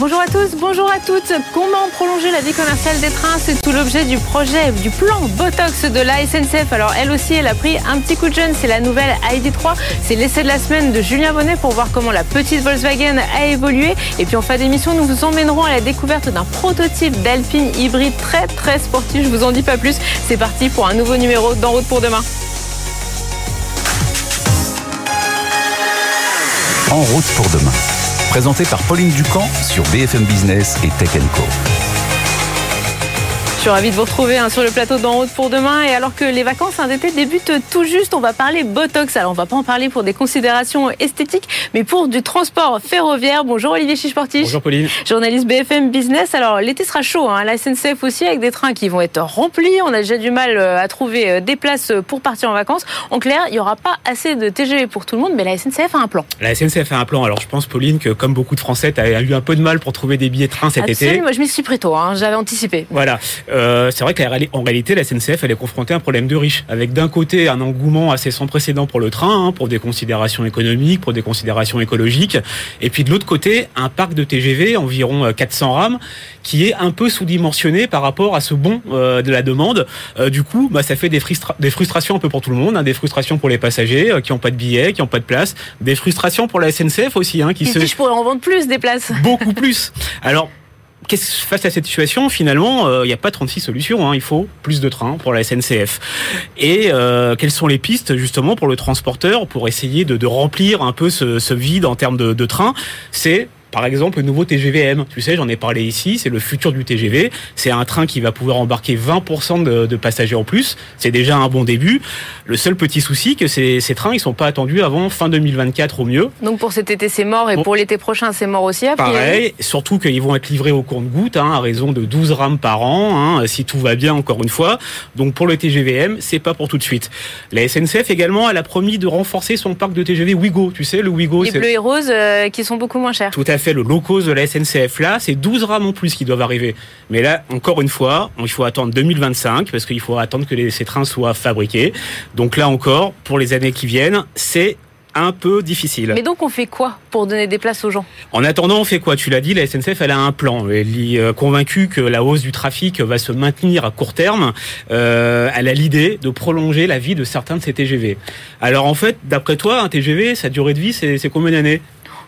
Bonjour à tous, bonjour à toutes. Comment prolonger la vie commerciale des trains? C'est tout l'objet du projet, du plan Botox de la SNCF. Alors elle aussi, elle a pris un petit coup de jeune. C'est la nouvelle ID3. C'est l'essai de la semaine de Julien Bonnet pour voir comment la petite Volkswagen a évolué. Et puis en fin d'émission, nous vous emmènerons à la découverte d'un prototype d'Alpine hybride très très sportif. Je vous en dis pas plus. C'est parti pour un nouveau numéro d'En route pour demain. En route pour demain présenté par Pauline Ducamp sur BFM Business et Tech Co. Je suis ravie de vous retrouver hein, sur le plateau d'en route pour demain. Et alors que les vacances d'été débutent tout juste, on va parler Botox. Alors on va pas en parler pour des considérations esthétiques, mais pour du transport ferroviaire. Bonjour Olivier Chichportiche. Bonjour Pauline. Journaliste BFM Business. Alors l'été sera chaud, hein, la SNCF aussi, avec des trains qui vont être remplis. On a déjà du mal euh, à trouver euh, des places pour partir en vacances. En clair, il n'y aura pas assez de TGV pour tout le monde, mais la SNCF a un plan. La SNCF a un plan. Alors je pense Pauline que comme beaucoup de Français, tu as eu un peu de mal pour trouver des billets de train cet Absolument. été. Moi je m'y suis pris tôt, hein. j'avais anticipé. Voilà. Euh, c'est vrai qu'en réalité, la SNCF, elle est confrontée à un problème de riches, avec d'un côté un engouement assez sans précédent pour le train, hein, pour des considérations économiques, pour des considérations écologiques, et puis de l'autre côté, un parc de TGV, environ 400 euh, rames, qui est un peu sous-dimensionné par rapport à ce bon euh, de la demande. Euh, du coup, bah, ça fait des, des, frustrations un peu pour tout le monde, hein, des frustrations pour les passagers qui n'ont pas de billets, qui n'ont pas de place, des frustrations pour la SNCF aussi, hein, qui se... je pourrais en vendre plus des places. Beaucoup plus. Alors, face à cette situation, finalement, il euh, n'y a pas 36 solutions. Hein. Il faut plus de trains pour la SNCF. Et euh, quelles sont les pistes justement pour le transporteur pour essayer de, remplir un peu ce, ce, vide en termes de, de trains? C'est par exemple, le nouveau TGVM, tu sais, j'en ai parlé ici, c'est le futur du TGV. C'est un train qui va pouvoir embarquer 20% de, de, passagers en plus. C'est déjà un bon début. Le seul petit souci, que ces, ces trains, ils sont pas attendus avant fin 2024 au mieux. Donc pour cet été, c'est mort, et pour l'été prochain, c'est mort aussi. Après. Pareil, surtout qu'ils vont être livrés au compte-goutte, hein, à raison de 12 rames par an, hein, si tout va bien, encore une fois. Donc pour le TGVM, c'est pas pour tout de suite. La SNCF également, elle a promis de renforcer son parc de TGV Wigo. Tu sais, le Wigo. Les bleus et roses, euh, qui sont beaucoup moins chers. Tout à fait le low cost de la SNCF là, c'est 12 rames en plus qui doivent arriver. Mais là, encore une fois, il faut attendre 2025 parce qu'il faut attendre que les, ces trains soient fabriqués. Donc là encore, pour les années qui viennent, c'est un peu difficile. Mais donc on fait quoi pour donner des places aux gens? En attendant, on fait quoi? Tu l'as dit, la SNCF, elle a un plan. Elle est euh, convaincue que la hausse du trafic va se maintenir à court terme. Euh, elle a l'idée de prolonger la vie de certains de ces TGV. Alors en fait, d'après toi, un TGV, sa durée de vie, c'est combien d'années?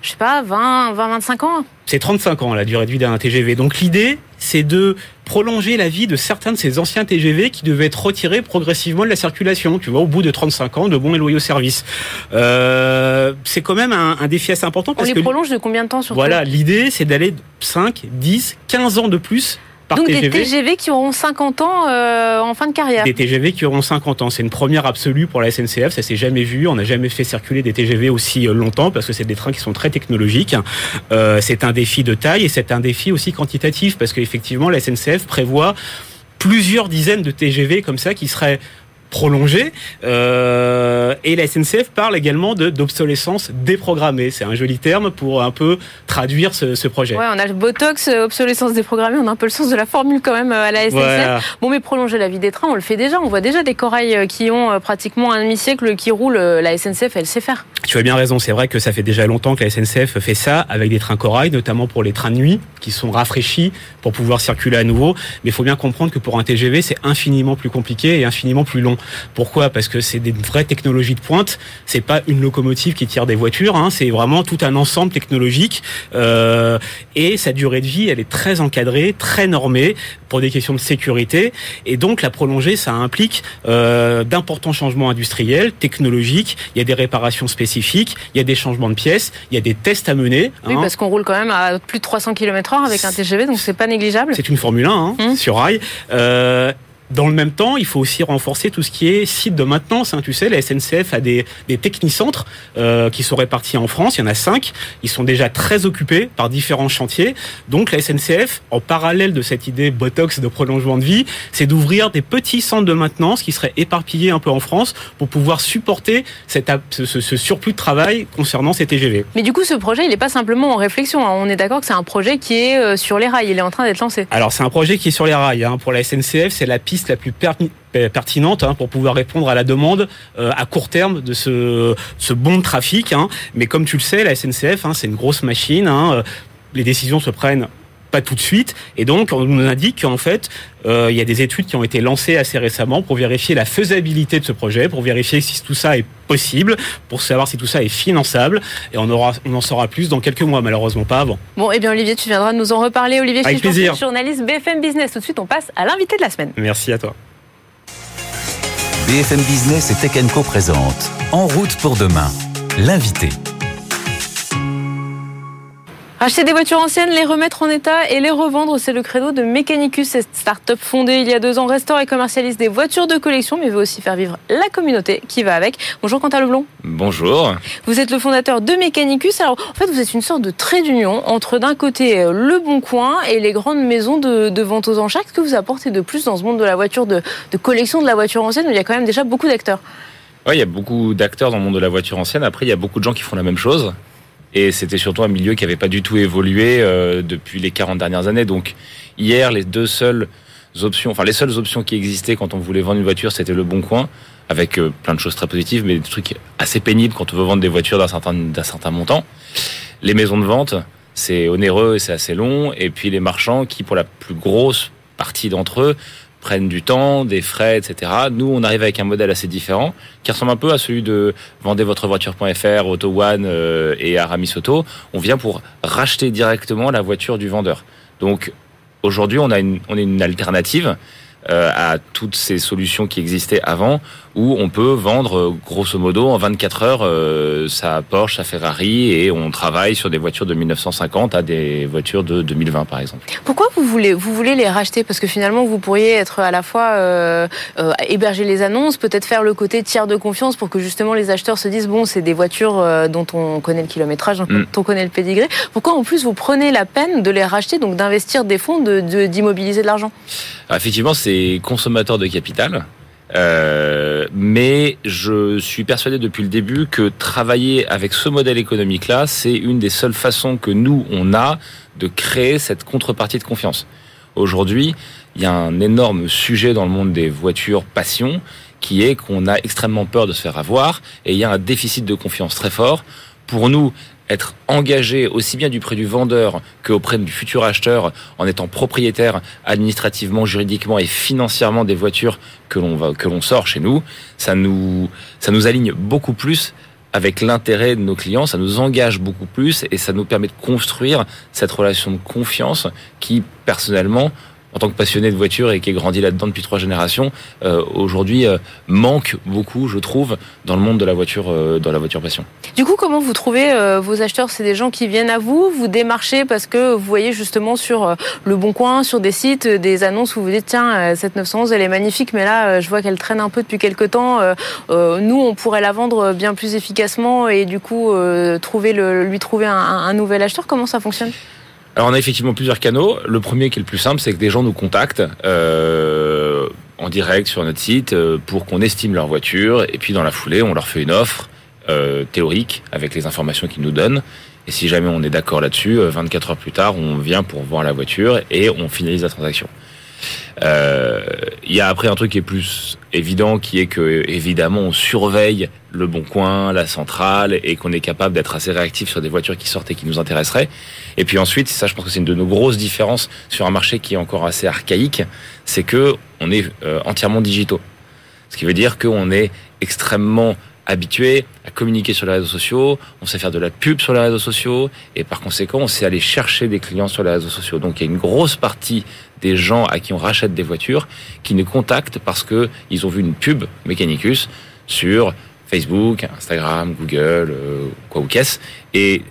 Je sais pas, 20, 20 25 ans C'est 35 ans la durée de vie d'un TGV. Donc l'idée, c'est de prolonger la vie de certains de ces anciens TGV qui devaient être retirés progressivement de la circulation, tu vois, au bout de 35 ans de bons et loyaux services. Euh, c'est quand même un, un, défi assez important. Parce On les prolonge de combien de temps surtout? Voilà, l'idée, c'est d'aller 5, 10, 15 ans de plus donc des TGV qui auront 50 ans euh, en fin de carrière. Des TGV qui auront 50 ans, c'est une première absolue pour la SNCF, ça s'est jamais vu, on n'a jamais fait circuler des TGV aussi euh, longtemps parce que c'est des trains qui sont très technologiques. Euh, c'est un défi de taille et c'est un défi aussi quantitatif parce qu'effectivement la SNCF prévoit plusieurs dizaines de TGV comme ça qui seraient prolongé. Euh, et la SNCF parle également de d'obsolescence déprogrammée. C'est un joli terme pour un peu traduire ce, ce, projet. Ouais, on a le Botox, euh, obsolescence déprogrammée, on a un peu le sens de la formule quand même euh, à la SNCF. Bon, mais prolonger la vie des trains, on le fait déjà. On voit déjà des corails euh, qui ont pratiquement un demi-siècle qui roulent. La SNCF, elle sait faire. Tu as bien raison. C'est vrai que ça fait déjà longtemps que la SNCF fait ça avec des trains corail, notamment pour les trains de nuit qui sont rafraîchis pour pouvoir circuler à nouveau. Mais il faut bien comprendre que pour un TGV, c'est infiniment plus compliqué et infiniment plus long. Pourquoi? Parce que c'est des vraies technologies de pointe. C'est pas une locomotive qui tire des voitures. Hein. C'est vraiment tout un ensemble technologique. Euh, et sa durée de vie, elle est très encadrée, très normée pour des questions de sécurité. Et donc la prolonger, ça implique euh, d'importants changements industriels, technologiques. Il y a des réparations spécifiques. Il y a des changements de pièces. Il y a des tests à mener. Oui, hein. parce qu'on roule quand même à plus de 300 km/h avec un TGV, donc c'est pas négligeable. C'est une Formule 1 hein, mmh. sur rail. Euh, dans le même temps, il faut aussi renforcer tout ce qui est site de maintenance. Hein. Tu sais, la SNCF a des, des technicentres euh, qui sont répartis en France. Il y en a cinq. Ils sont déjà très occupés par différents chantiers. Donc la SNCF, en parallèle de cette idée Botox de prolongement de vie, c'est d'ouvrir des petits centres de maintenance qui seraient éparpillés un peu en France pour pouvoir supporter cette, ce, ce surplus de travail concernant ces TGV. Mais du coup, ce projet, il n'est pas simplement en réflexion. Hein. On est d'accord que c'est un projet qui est euh, sur les rails. Il est en train d'être lancé. Alors c'est un projet qui est sur les rails. Hein. Pour la SNCF, c'est la piste la plus pertinente hein, pour pouvoir répondre à la demande euh, à court terme de ce, bon trafic. Hein. Mais comme tu le sais, la SNCF, hein, c'est une grosse machine. Hein, les décisions se prennent pas tout de suite. Et donc, on nous indique qu'en fait, euh, il y a des études qui ont été lancées assez récemment pour vérifier la faisabilité de ce projet, pour vérifier si tout ça est possible, pour savoir si tout ça est finançable. Et on, aura, on en saura plus dans quelques mois, malheureusement pas avant. Bon, eh bien, Olivier, tu viendras nous en reparler. Olivier Avec plaisir. journaliste BFM Business. Tout de suite, on passe à l'invité de la semaine. Merci à toi. BFM Business et Tech Co présente En route pour demain, l'invité. Acheter des voitures anciennes, les remettre en état et les revendre, c'est le credo de Mechanicus, cette start-up fondée il y a deux ans, restaure et commercialise des voitures de collection, mais veut aussi faire vivre la communauté qui va avec. Bonjour Quentin Leblon. Bonjour. Vous êtes le fondateur de Mechanicus. Alors, en fait, vous êtes une sorte de trait d'union entre d'un côté le Bon Coin et les grandes maisons de, vente aux enchères. Qu'est-ce que vous apportez de plus dans ce monde de la voiture de, de collection, de la voiture ancienne, où il y a quand même déjà beaucoup d'acteurs? Oui, il y a beaucoup d'acteurs dans le monde de la voiture ancienne. Après, il y a beaucoup de gens qui font la même chose. Et c'était surtout un milieu qui n'avait pas du tout évolué euh, depuis les 40 dernières années. Donc hier, les deux seules options, enfin les seules options qui existaient quand on voulait vendre une voiture, c'était le bon coin, avec euh, plein de choses très positives, mais des trucs assez pénibles quand on veut vendre des voitures d'un certain, d'un certain montant. Les maisons de vente, c'est onéreux et c'est assez long. Et puis les marchands qui, pour la plus grosse partie d'entre eux, prennent du temps, des frais, etc. Nous, on arrive avec un modèle assez différent, qui ressemble un peu à celui de vendez votre voiture.fr, Auto One euh, et Aramis Auto. On vient pour racheter directement la voiture du vendeur. Donc aujourd'hui, on a une, on est une alternative à toutes ces solutions qui existaient avant, où on peut vendre euh, grosso modo en 24 heures euh, sa Porsche, sa Ferrari, et on travaille sur des voitures de 1950 à des voitures de 2020 par exemple. Pourquoi vous voulez, vous voulez les racheter? Parce que finalement, vous pourriez être à la fois euh, héberger les annonces, peut-être faire le côté tiers de confiance pour que justement les acheteurs se disent bon, c'est des voitures dont on connaît le kilométrage, dont mm. on connaît le pédigré. Pourquoi en plus vous prenez la peine de les racheter, donc d'investir des fonds, d'immobiliser de, de l'argent? Effectivement, c'est consommateur de capital. Euh, mais je suis persuadé depuis le début que travailler avec ce modèle économique-là, c'est une des seules façons que nous, on a de créer cette contrepartie de confiance. Aujourd'hui, il y a un énorme sujet dans le monde des voitures passion qui est qu'on a extrêmement peur de se faire avoir et il y a un déficit de confiance très fort. Pour nous, être engagé aussi bien du près du vendeur qu'auprès du futur acheteur en étant propriétaire administrativement, juridiquement et financièrement des voitures que l'on va, que l'on sort chez nous, ça nous, ça nous aligne beaucoup plus avec l'intérêt de nos clients, ça nous engage beaucoup plus et ça nous permet de construire cette relation de confiance qui, personnellement, en tant que passionné de voiture et qui est grandi là-dedans depuis trois générations, euh, aujourd'hui euh, manque beaucoup, je trouve, dans le monde de la voiture, euh, dans la voiture passion. Du coup, comment vous trouvez vos acheteurs? C'est des gens qui viennent à vous, vous démarchez parce que vous voyez justement sur le Bon Coin, sur des sites, des annonces où vous dites tiens cette 911 elle est magnifique, mais là je vois qu'elle traîne un peu depuis quelques temps. nous, on pourrait la vendre bien plus efficacement et du coup trouver lui trouver un nouvel acheteur. Comment ça fonctionne? Alors on a effectivement plusieurs canaux. Le premier qui est le plus simple, c'est que des gens nous contactent euh, en direct sur notre site euh, pour qu'on estime leur voiture et puis dans la foulée, on leur fait une offre euh, théorique avec les informations qu'ils nous donnent. Et si jamais on est d'accord là-dessus, 24 heures plus tard, on vient pour voir la voiture et on finalise la transaction. Euh, il y a après un truc qui est plus évident, qui est que évidemment on surveille le bon coin, la centrale, et qu'on est capable d'être assez réactif sur des voitures qui sortent et qui nous intéresseraient. Et puis ensuite, ça, je pense que c'est une de nos grosses différences sur un marché qui est encore assez archaïque, c'est que on est euh, entièrement digitaux. Ce qui veut dire qu'on est extrêmement habitué à communiquer sur les réseaux sociaux, on sait faire de la pub sur les réseaux sociaux, et par conséquent, on sait aller chercher des clients sur les réseaux sociaux. Donc il y a une grosse partie des gens à qui on rachète des voitures qui nous contactent parce que ils ont vu une pub Mechanicus sur Facebook, Instagram, Google, euh, quoi ou qu'est-ce, et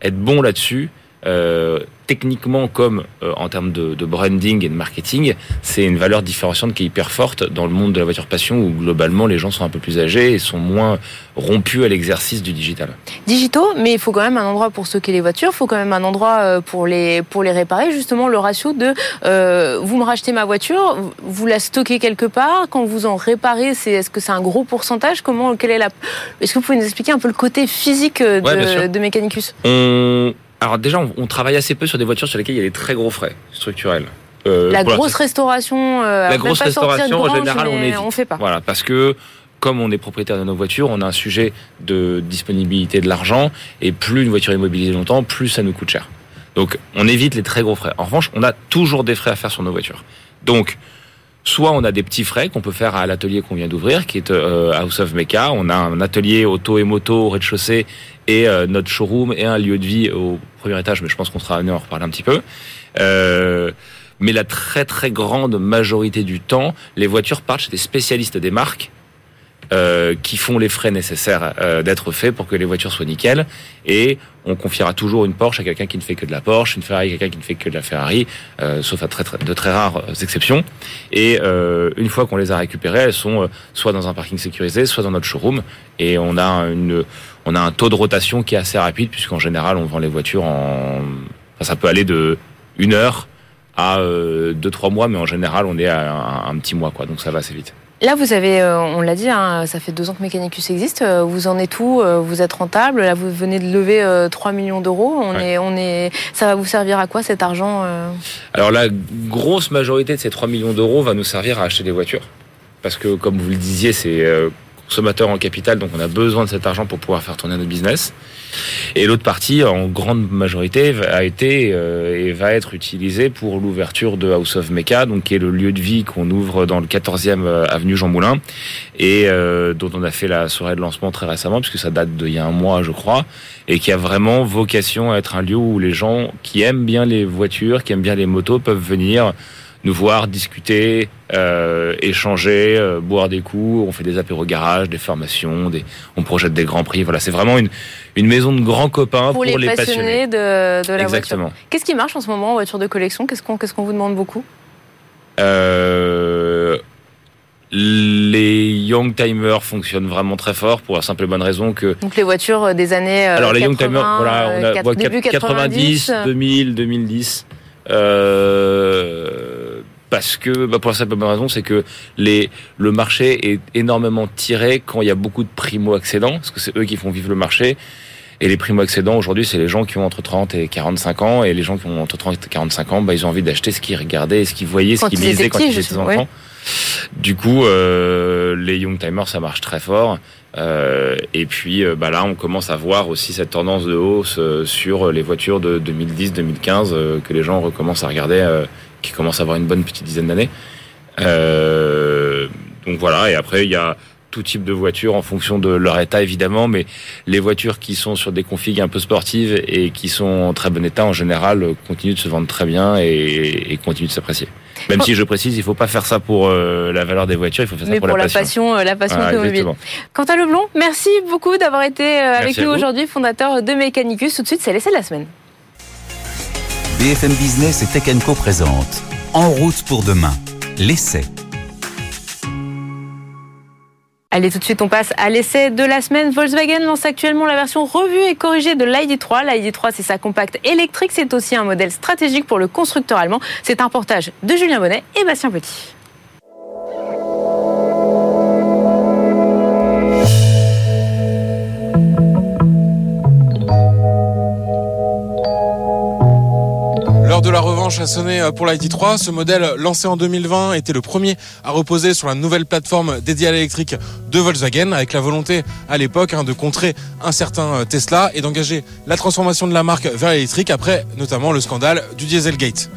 être bon là-dessus, euh, techniquement comme euh, en termes de, branding et de marketing, c'est une valeur différenciante qui est hyper forte dans le monde de la voiture passion où globalement les gens sont un peu plus âgés et sont moins rompus à l'exercice du digital. Digitaux, mais il faut quand même un endroit pour stocker les voitures, il faut quand même un endroit euh, pour les pour les réparer. Justement, le ratio de euh, vous me rachetez ma voiture, vous la stockez quelque part, quand vous en réparez, c'est est-ce que c'est un gros pourcentage? Comment quelle est la Est-ce que vous pouvez nous expliquer un peu le côté physique de, de Mechanicus alors déjà, on, travaille assez peu sur des voitures sur lesquelles il y a des très gros frais structurels. Euh, la grosse restauration, euh, la grosse restauration, en général, on évite. On fait pas. Voilà, parce que comme on est propriétaire de nos voitures, on a un sujet de disponibilité de l'argent, et plus une voiture est mobilisée longtemps, plus ça nous coûte cher. Donc on évite les très gros frais. En revanche, on a toujours des frais à faire sur nos voitures. Donc Soit on a des petits frais qu'on peut faire à l'atelier qu'on vient d'ouvrir, qui est euh, House of Mecha. On a un atelier auto et moto au rez-de-chaussée et euh, notre showroom et un lieu de vie au premier étage, mais je pense qu'on sera amené à en reparler un petit peu. Euh, mais la très très grande majorité du temps, les voitures partent chez des spécialistes des marques euh, qui font les frais nécessaires euh, d'être faits pour que les voitures soient nickel. Et on confiera toujours une Porsche à quelqu'un qui ne fait que de la Porsche, une Ferrari à quelqu'un qui ne fait que de la Ferrari, euh, sauf à très, très, de très rares exceptions. Et une fois qu'on les a récupérées, elles sont soit dans un parking sécurisé, soit dans notre showroom. Et on a une, on a un taux de rotation qui est assez rapide puisqu'en général on vend les voitures en, enfin, ça peut aller de une heure à deux trois mois, mais en général on est à un, un petit mois quoi, donc ça va assez vite. Là, vous avez, euh, on l'a dit, hein, ça fait deux ans que Mechanicus existe. Euh, vous en êtes où euh, Vous êtes rentable. Là, vous venez de lever 3 millions d'euros. On est, on est, ça va vous servir à quoi cet argent Alors la grosse majorité de ces 3 millions d'euros va nous servir à acheter des voitures. Parce que, comme vous le disiez, c'est consommateur en capital, donc on a besoin de cet argent pour pouvoir faire tourner notre business. Et l'autre partie, en grande majorité, a été euh, et va être utilisée pour l'ouverture de House of Mecha, donc qui est le lieu de vie qu'on ouvre dans le 14e euh, avenue Jean Moulin. Et euh, dont on a fait la soirée de lancement très récemment, puisque ça date d'il y a un mois, je crois, et qui a vraiment vocation à être un lieu où les gens qui aiment bien les voitures, qui aiment bien les motos, peuvent venir nous voir, discuter, euh, échanger, euh, boire des coups. On fait des apéros garage, des formations, des, on projette des grands prix. Voilà, c'est vraiment une, une maison de grands copains pour, les, passionnés, de, de la Exactement. Qu'est-ce qui marche en ce moment en voiture de collection? Qu'est-ce qu'on qu'est-ce qu'on vous demande beaucoup? Euh, les young timers fonctionnent vraiment très fort pour la simple et bonne raison que donc les voitures des années alors les young timers voilà on a 90, 90 2000 2010 euh, parce que bah pour la simple raison, c'est que les le marché est énormément tiré quand il y a beaucoup de primo accédants, parce que c'est eux qui font vivre le marché. Et les primo accédants aujourd'hui, c'est les gens qui ont entre 30 et 45 ans, et les gens qui ont entre 30 et 45 ans, bah, ils ont envie d'acheter ce qu'ils regardaient, ce qu'ils voyaient, ce qu'ils lisaient quand ils étaient enfants. Du coup, euh, les young timers, ça marche très fort. Euh, et puis euh, bah là, on commence à voir aussi cette tendance de hausse euh, sur les voitures de 2010-2015 que les gens recommencent à regarder qui commence à avoir une bonne petite dizaine d'années. Euh, donc voilà, et après il y a tout type de voitures en fonction de leur état évidemment, mais les voitures qui sont sur des configs un peu sportives et qui sont en très bon état en général continuent de se vendre très bien et, et continuent de s'apprécier. Même si je précise, il faut pas faire ça pour euh, la valeur des voitures, il faut faire ça pour, la, passion. Euh, la passion automobile. Quentin Leblond, merci beaucoup d'avoir été avec nous aujourd'hui, fondateur de Mechanicus. Tout de suite, c'est l'essai de la semaine. BFM Business et Tech Co présente En route pour demain, l'essai. Allez, tout de suite, on passe à l'essai de la semaine. Volkswagen lance actuellement la version revue et corrigée de l'ID3. L'ID3, c'est sa compacte électrique. C'est aussi un modèle stratégique pour le constructeur allemand. C'est un portage de Julien Bonnet et Bastien Petit. La revanche a sonné euh, pour l'ID3. Ce modèle lancé en 2020 était le premier à reposer sur la nouvelle plateforme dédiée à l'électrique de Volkswagen avec la volonté à l'époque hein, de contrer un certain euh, Tesla et d'engager la transformation de la marque vers l'électrique après notamment le scandale du Dieselgate.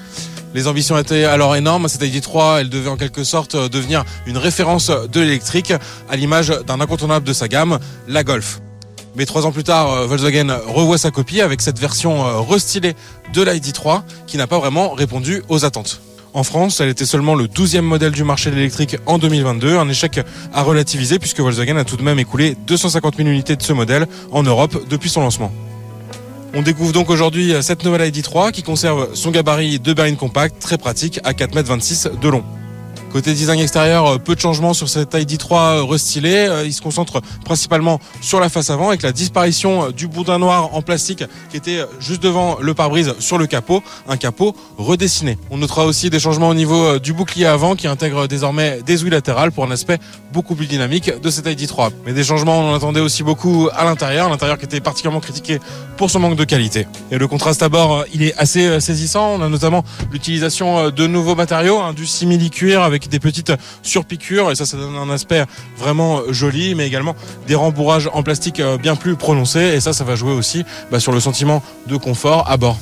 Les ambitions étaient alors énormes. Cette ID3, elle devait en quelque sorte euh, devenir une référence de l'électrique à l'image d'un incontournable de sa gamme, la Golf. Mais trois ans plus tard, euh, Volkswagen revoit sa copie avec cette version euh, restylée de l'ID3 qui n'a pas vraiment répondu aux attentes. En France, elle était seulement le 12e modèle du marché de l'électrique en 2022, un échec à relativiser puisque Volkswagen a tout de même écoulé 250 000 unités de ce modèle en Europe depuis son lancement. On découvre donc aujourd'hui cette nouvelle ID3 qui conserve son gabarit de berline compact très pratique à 4,26 m de long. Côté design extérieur, euh, peu de changements sur cette ID3 euh, restylée. Euh, il se concentre principalement sur la face avant avec la disparition du boudin noir en plastique qui était juste devant le pare-brise sur le capot, un capot redessiné. On notera aussi des changements au niveau du bouclier avant qui intègre désormais des ouïes latérales pour un aspect beaucoup plus dynamique de cette ID3. Mais des changements, on en attendait aussi beaucoup à l'intérieur, l'intérieur qui était particulièrement critiqué pour son manque de qualité. Et le contraste à bord, il est assez saisissant. On a notamment l'utilisation de nouveaux matériaux, hein, du simili cuir des petites surpiqûres et ça, ça donne un aspect vraiment joli, mais également des rembourrages en plastique euh, bien plus prononcés et ça, ça va jouer aussi bah, sur le sentiment de confort à bord.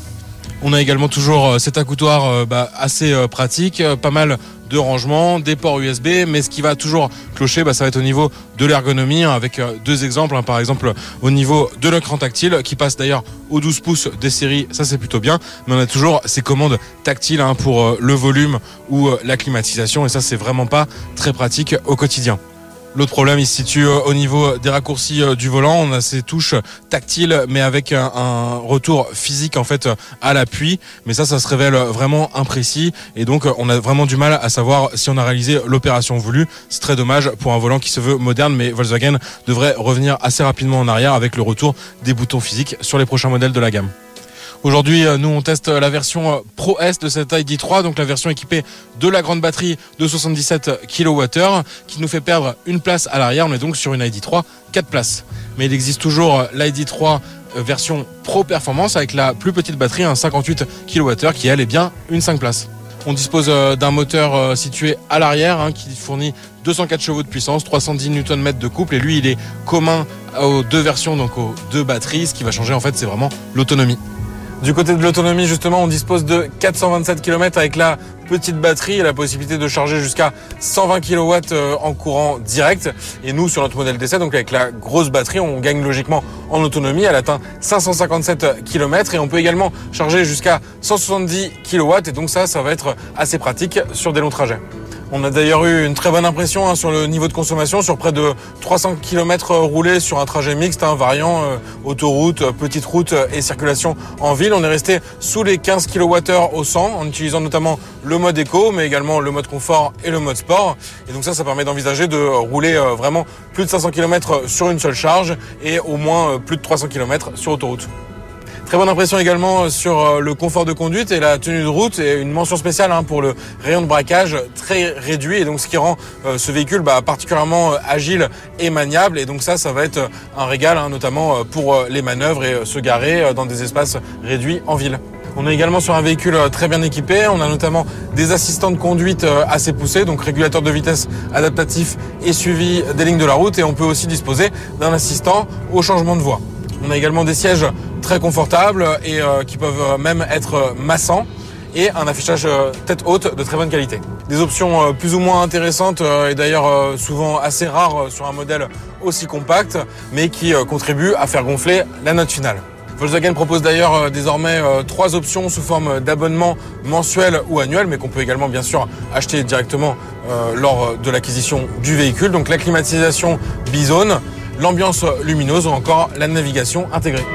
On a également toujours euh, cet accoutoir euh, bah, assez pratique, pas mal de rangements, des ports USB, mais ce qui va toujours clocher, bah, ça va être au niveau de l'ergonomie, hein, avec euh, deux exemples, hein. par exemple au niveau de l'écran tactile, qui passe d'ailleurs aux 12 pouces des séries, ça c'est plutôt bien, mais on a toujours ces commandes tactiles hein, pour euh, le volume ou euh, la climatisation, et ça c'est vraiment pas très pratique au quotidien. L'autre problème, il se situe euh, au niveau des raccourcis euh, du volant. On a ces touches tactiles, mais avec un, retour physique en fait à l'appui. Mais ça, ça se révèle vraiment imprécis, et donc euh, on a vraiment du mal à savoir si on a réalisé l'opération voulue. C'est très dommage pour un volant qui se veut moderne, mais Volkswagen devrait revenir assez rapidement en arrière avec le retour des boutons physiques sur les prochains modèles de la gamme. Aujourd'hui, euh, nous, on teste la version euh, Pro S de cette ID3, donc la version équipée de la grande batterie de 77 kWh, qui nous fait perdre une place à l'arrière. On est donc sur une ID3 4 places. Mais il existe toujours l'ID3 euh, version Pro Performance avec la plus petite batterie, un 58 kWh, qui elle est bien une 5 places. On dispose d'un moteur situé à l'arrière hein, qui fournit 204 chevaux de puissance, 310 Nm de couple et lui il est commun aux deux versions, donc aux deux batteries. Ce qui va changer en fait c'est vraiment l'autonomie. Du côté de l'autonomie, justement, on dispose de 427 km avec la petite batterie et la possibilité de charger jusqu'à 120 kW euh, en courant direct. Et nous, sur notre modèle d'essai, donc avec la grosse batterie, on gagne logiquement en autonomie. Elle atteint 557 km et on peut également charger jusqu'à 170 kW. Et donc ça, ça va être assez pratique sur des longs trajets. On a d'ailleurs eu une très bonne impression hein, sur le niveau de consommation, sur près de 300 km roulés sur un trajet mixte, hein, variant euh, autoroute, euh, petite route euh, et circulation en ville. On est resté sous les 15 kWh au 100 en utilisant notamment le mode éco, mais également le mode confort et le mode sport. Et donc ça, ça permet d'envisager de rouler euh, vraiment plus de 500 km sur une seule charge et au moins euh, plus de 300 km sur autoroute. Très bonne impression également sur euh, le confort de conduite et la tenue de route et une mention spéciale hein, pour le rayon de braquage très réduit et donc ce qui rend euh, ce véhicule bah, particulièrement euh, agile et maniable et donc ça ça va être euh, un régal hein, notamment euh, pour euh, les manœuvres et euh, se garer euh, dans des espaces réduits en ville. On est également sur un véhicule euh, très bien équipé. On a notamment des assistants de conduite euh, assez poussés, donc régulateur de vitesse adaptatif et suivi des lignes de la route. Et on peut aussi disposer d'un assistant au changement de voie. On a également des sièges très confortables et euh, qui peuvent même être massants et un affichage euh, tête haute de très bonne qualité. Des options euh, plus ou moins intéressantes et d'ailleurs souvent assez rares sur un modèle aussi compact, mais qui contribuent à faire gonfler la note finale. Volkswagen propose d'ailleurs désormais trois options sous forme d'abonnement mensuel ou annuel, mais qu'on peut également bien sûr acheter directement lors de l'acquisition du véhicule. Donc la climatisation bizone, l'ambiance lumineuse ou encore la navigation intégrée.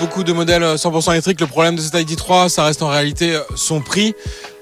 Beaucoup de modèles 100% électriques, le problème de cette ID3, ça reste en réalité son prix.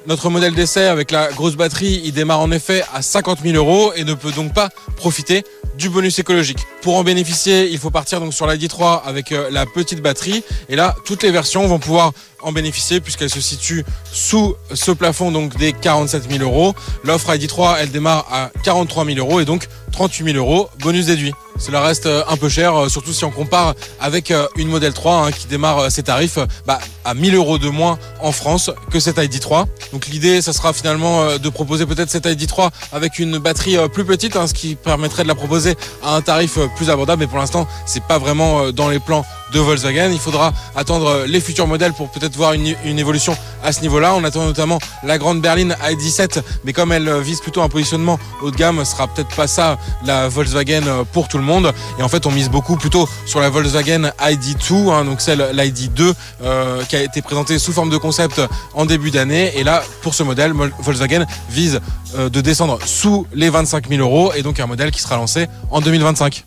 Notre modèle d'essai avec la grosse batterie, il démarre en effet à 50 000 euros et ne peut donc pas profiter du bonus écologique. Pour en bénéficier, il faut partir donc sur l'ID3 avec euh, la petite batterie et là, toutes les versions vont pouvoir en bénéficier puisqu'elles se situent sous ce plafond donc des 47 000 euros. L'offre ID3, elle démarre à 43 000 euros et donc 38 000 euros bonus déduit. Cela reste euh, un peu cher, euh, surtout si on compare avec euh, une modèle 3 hein, qui démarre ses tarifs bah, à 1000 euros de moins en France que cette ID3. Donc l'idée, ça sera finalement de proposer peut-être cette ID3 avec une batterie plus petite, hein, ce qui permettrait de la proposer à un tarif plus abordable. Mais pour l'instant, c'est pas vraiment dans les plans de Volkswagen. Il faudra attendre euh, les futurs modèles pour peut-être voir une, une évolution à ce niveau-là. On attend notamment la grande berline ID7, mais comme elle euh, vise plutôt un positionnement haut de gamme, ce sera peut-être pas ça la Volkswagen euh, pour tout le monde. Et en fait, on mise beaucoup plutôt sur la Volkswagen ID2, hein, donc celle l'ID2 euh, qui a été présentée sous forme de concept en début d'année. Et là, pour ce modèle, Volkswagen vise euh, de descendre sous les 25 000 euros et donc un modèle qui sera lancé en 2025.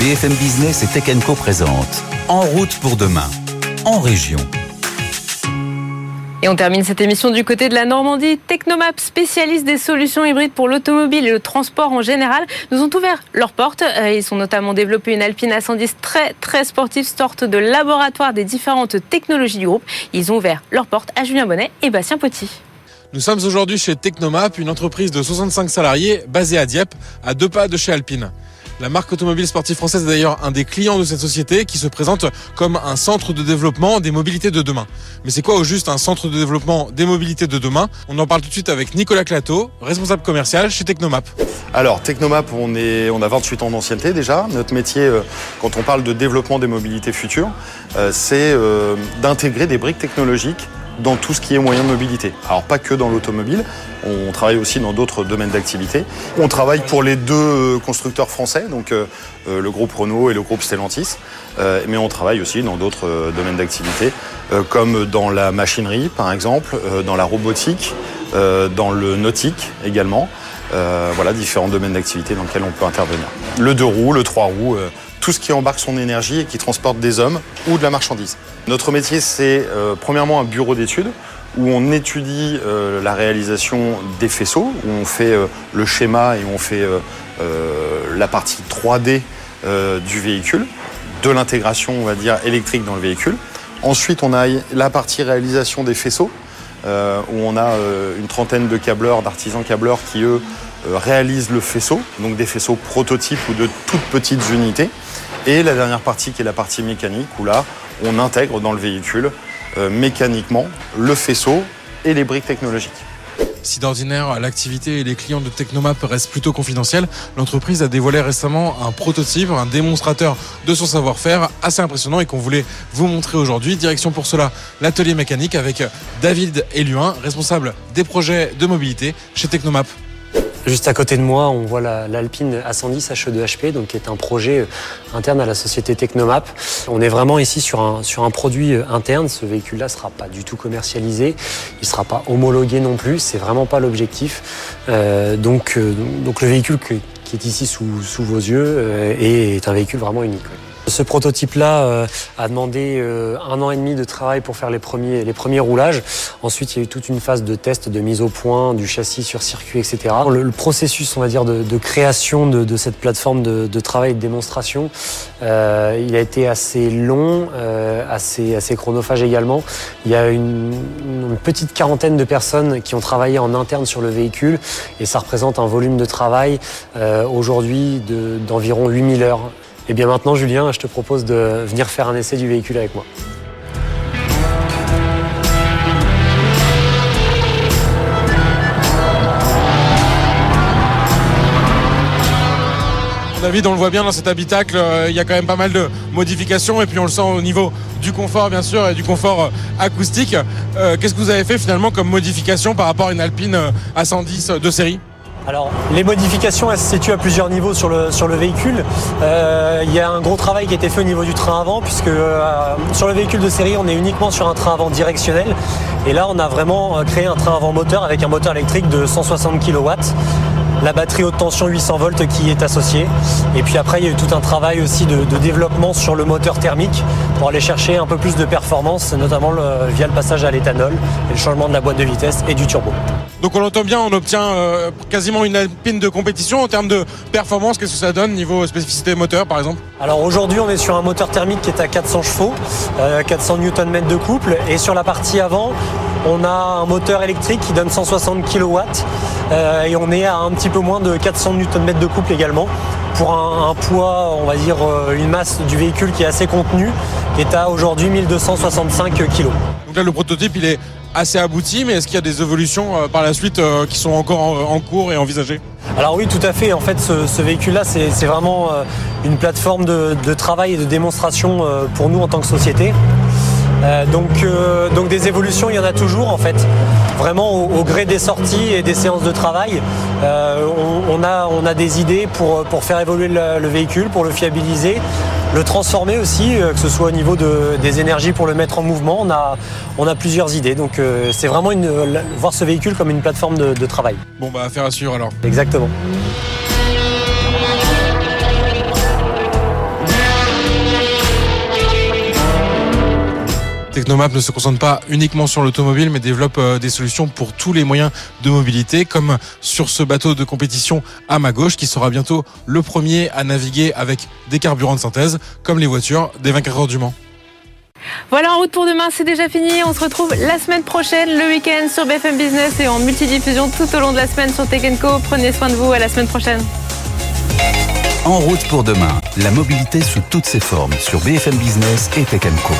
BFM Business et Tech Co présente En route pour demain, en région. Et on termine cette émission du côté de la Normandie. Technomap, spécialiste des solutions hybrides pour l'automobile et le transport en général, nous ont ouvert leurs portes. Euh, Ils ont notamment développé une Alpine A110 très très sportive, sorte de laboratoire des différentes technologies du groupe. Ils ont ouvert leurs portes à Julien Bonnet et Bastien Potti. Nous sommes aujourd'hui chez Technomap, une entreprise de 65 salariés basée à Dieppe, à deux pas de chez Alpine. La marque automobile sportive française est d'ailleurs un des clients de cette société qui se présente comme un centre de développement des mobilités de demain. Mais c'est quoi au juste un centre de développement des mobilités de demain? On en parle tout de suite avec Nicolas Clateau, responsable commercial chez Technomap. Alors Technomap, on, est, on a 28 ans d'ancienneté déjà. Notre métier, euh, quand on parle de développement des mobilités futures, euh, c'est euh, d'intégrer des briques technologiques dans tout ce qui est moyen de mobilité. Alors pas que dans l'automobile, on travaille aussi dans d'autres domaines d'activité. On travaille pour les deux constructeurs français, donc le groupe Renault et le groupe Stellantis, mais on travaille aussi dans d'autres domaines d'activité, comme dans la machinerie par exemple, dans la robotique, dans le nautique également. Voilà, différents domaines d'activité dans lesquels on peut intervenir. Le deux roues, le trois roues, tout ce qui embarque son énergie et qui transporte des hommes ou de la marchandise. Notre métier, c'est euh, premièrement un bureau d'études où on étudie euh, la réalisation des faisceaux, où on fait euh, le schéma et on fait la partie 3D du véhicule, de l'intégration, on va dire, électrique dans le véhicule. Ensuite, on a la partie réalisation des faisceaux, où on a une trentaine de câbleurs, d'artisans câbleurs qui, eux, réalisent le faisceau, donc des faisceaux prototypes ou de toutes petites unités. Et la dernière partie qui est la partie mécanique, où là, on intègre dans le véhicule euh, mécaniquement le faisceau et les briques technologiques. Si d'ordinaire l'activité et les clients de Technomap restent plutôt confidentiels, l'entreprise a dévoilé récemment un prototype, un démonstrateur de son savoir-faire assez impressionnant et qu'on voulait vous montrer aujourd'hui. Direction pour cela l'atelier mécanique avec David Eluin, responsable des projets de mobilité chez Technomap. Juste à côté de moi, on voit l'Alpine A110 HE2HP, donc qui est un projet euh, interne à la société Technomap. On est vraiment ici sur un, sur un produit euh, interne. Ce véhicule-là ne sera pas du tout commercialisé, il ne sera pas homologué non plus. C'est vraiment pas l'objectif. Euh, donc, donc le véhicule qui est ici sous, sous vos yeux est un véhicule vraiment unique. Ce prototype-là euh, a demandé euh, un an et demi de travail pour faire les premiers, les premiers roulages. Ensuite, il y a eu toute une phase de test, de mise au point du châssis sur circuit, etc. Le, processus, on va dire, de, de création de, de, cette plateforme de, de, travail et de démonstration, euh, il a été assez long, euh, assez, assez chronophage également. Il y a une, une, petite quarantaine de personnes qui ont travaillé en interne sur le véhicule et ça représente un volume de travail euh, aujourd'hui d'environ 8000 heures et eh bien maintenant, Julien, je te propose de venir faire un essai du véhicule avec moi. David, on le voit bien dans cet habitacle, euh, il y a quand même pas mal de modifications et puis on le sent au niveau du confort bien sûr et du confort euh, acoustique. Euh, qu'est-ce que vous avez fait finalement comme modification par rapport à une Alpine A110 de série? Alors, les modifications, elles se situent à plusieurs niveaux sur le, véhicule. Euh, il y a un gros travail qui a été fait au niveau du train avant, puisque euh, sur le véhicule de série, on est uniquement sur un train avant directionnel. Et là, on a vraiment euh, créé un train avant moteur avec un moteur électrique de 160 kW la batterie haute tension 800 volts qui est associée. Et puis après, il y a eu tout un travail aussi de, développement sur le moteur thermique pour aller chercher un peu plus de performance, notamment via le passage à l'éthanol et le changement de la boîte de vitesse et du turbo. Donc on l'entend bien, on obtient euh, quasiment une alpine de compétition en termes de performance. Qu'est-ce que ça donne niveau spécificité moteur par exemple? Alors aujourd'hui on est sur un moteur thermique qui est à 400 chevaux, 400 euh, Nm de couple et sur la partie avant on a un moteur électrique qui donne 160 kW euh, et on est à un petit peu moins de 400 Nm de couple également pour un, poids, on va dire une masse du véhicule qui est assez contenue, qui est à aujourd'hui 1265 kg. Donc là le prototype il est assez abouti, mais est-ce qu'il y a des évolutions euh, par la suite euh, qui sont encore en, cours et envisagées? Alors oui, tout à fait. En fait, ce, véhicule-là, c'est vraiment euh, une plateforme de, travail et de démonstration pour nous en tant que société. Donc, donc des évolutions, il y en a toujours en fait. Vraiment au, gré des sorties et des séances de travail, on, a, on a des idées pour, pour faire évoluer le véhicule, pour le fiabiliser, le transformer aussi, euh, que ce soit au niveau des énergies pour le mettre en mouvement. On a, on a plusieurs idées. Donc euh, c'est vraiment une, voir ce véhicule comme une plateforme de, de travail. Bon bah affaire à suivre alors. Exactement. Technomap ne se concentre pas uniquement sur l'automobile, mais développe euh, des solutions pour tous les moyens de mobilité, comme sur ce bateau de compétition à ma gauche, qui sera bientôt le premier à naviguer avec des carburants de synthèse, comme les voitures des 24 heures du Mans. Voilà, en route pour demain, c'est déjà fini. On se retrouve la semaine prochaine, le week-end sur BFM Business et en multidiffusion tout au long de la semaine sur Tech Co. Prenez soin de vous, à la semaine prochaine. En route pour demain, la mobilité sous toutes ses formes sur BFM Business et Tech Co.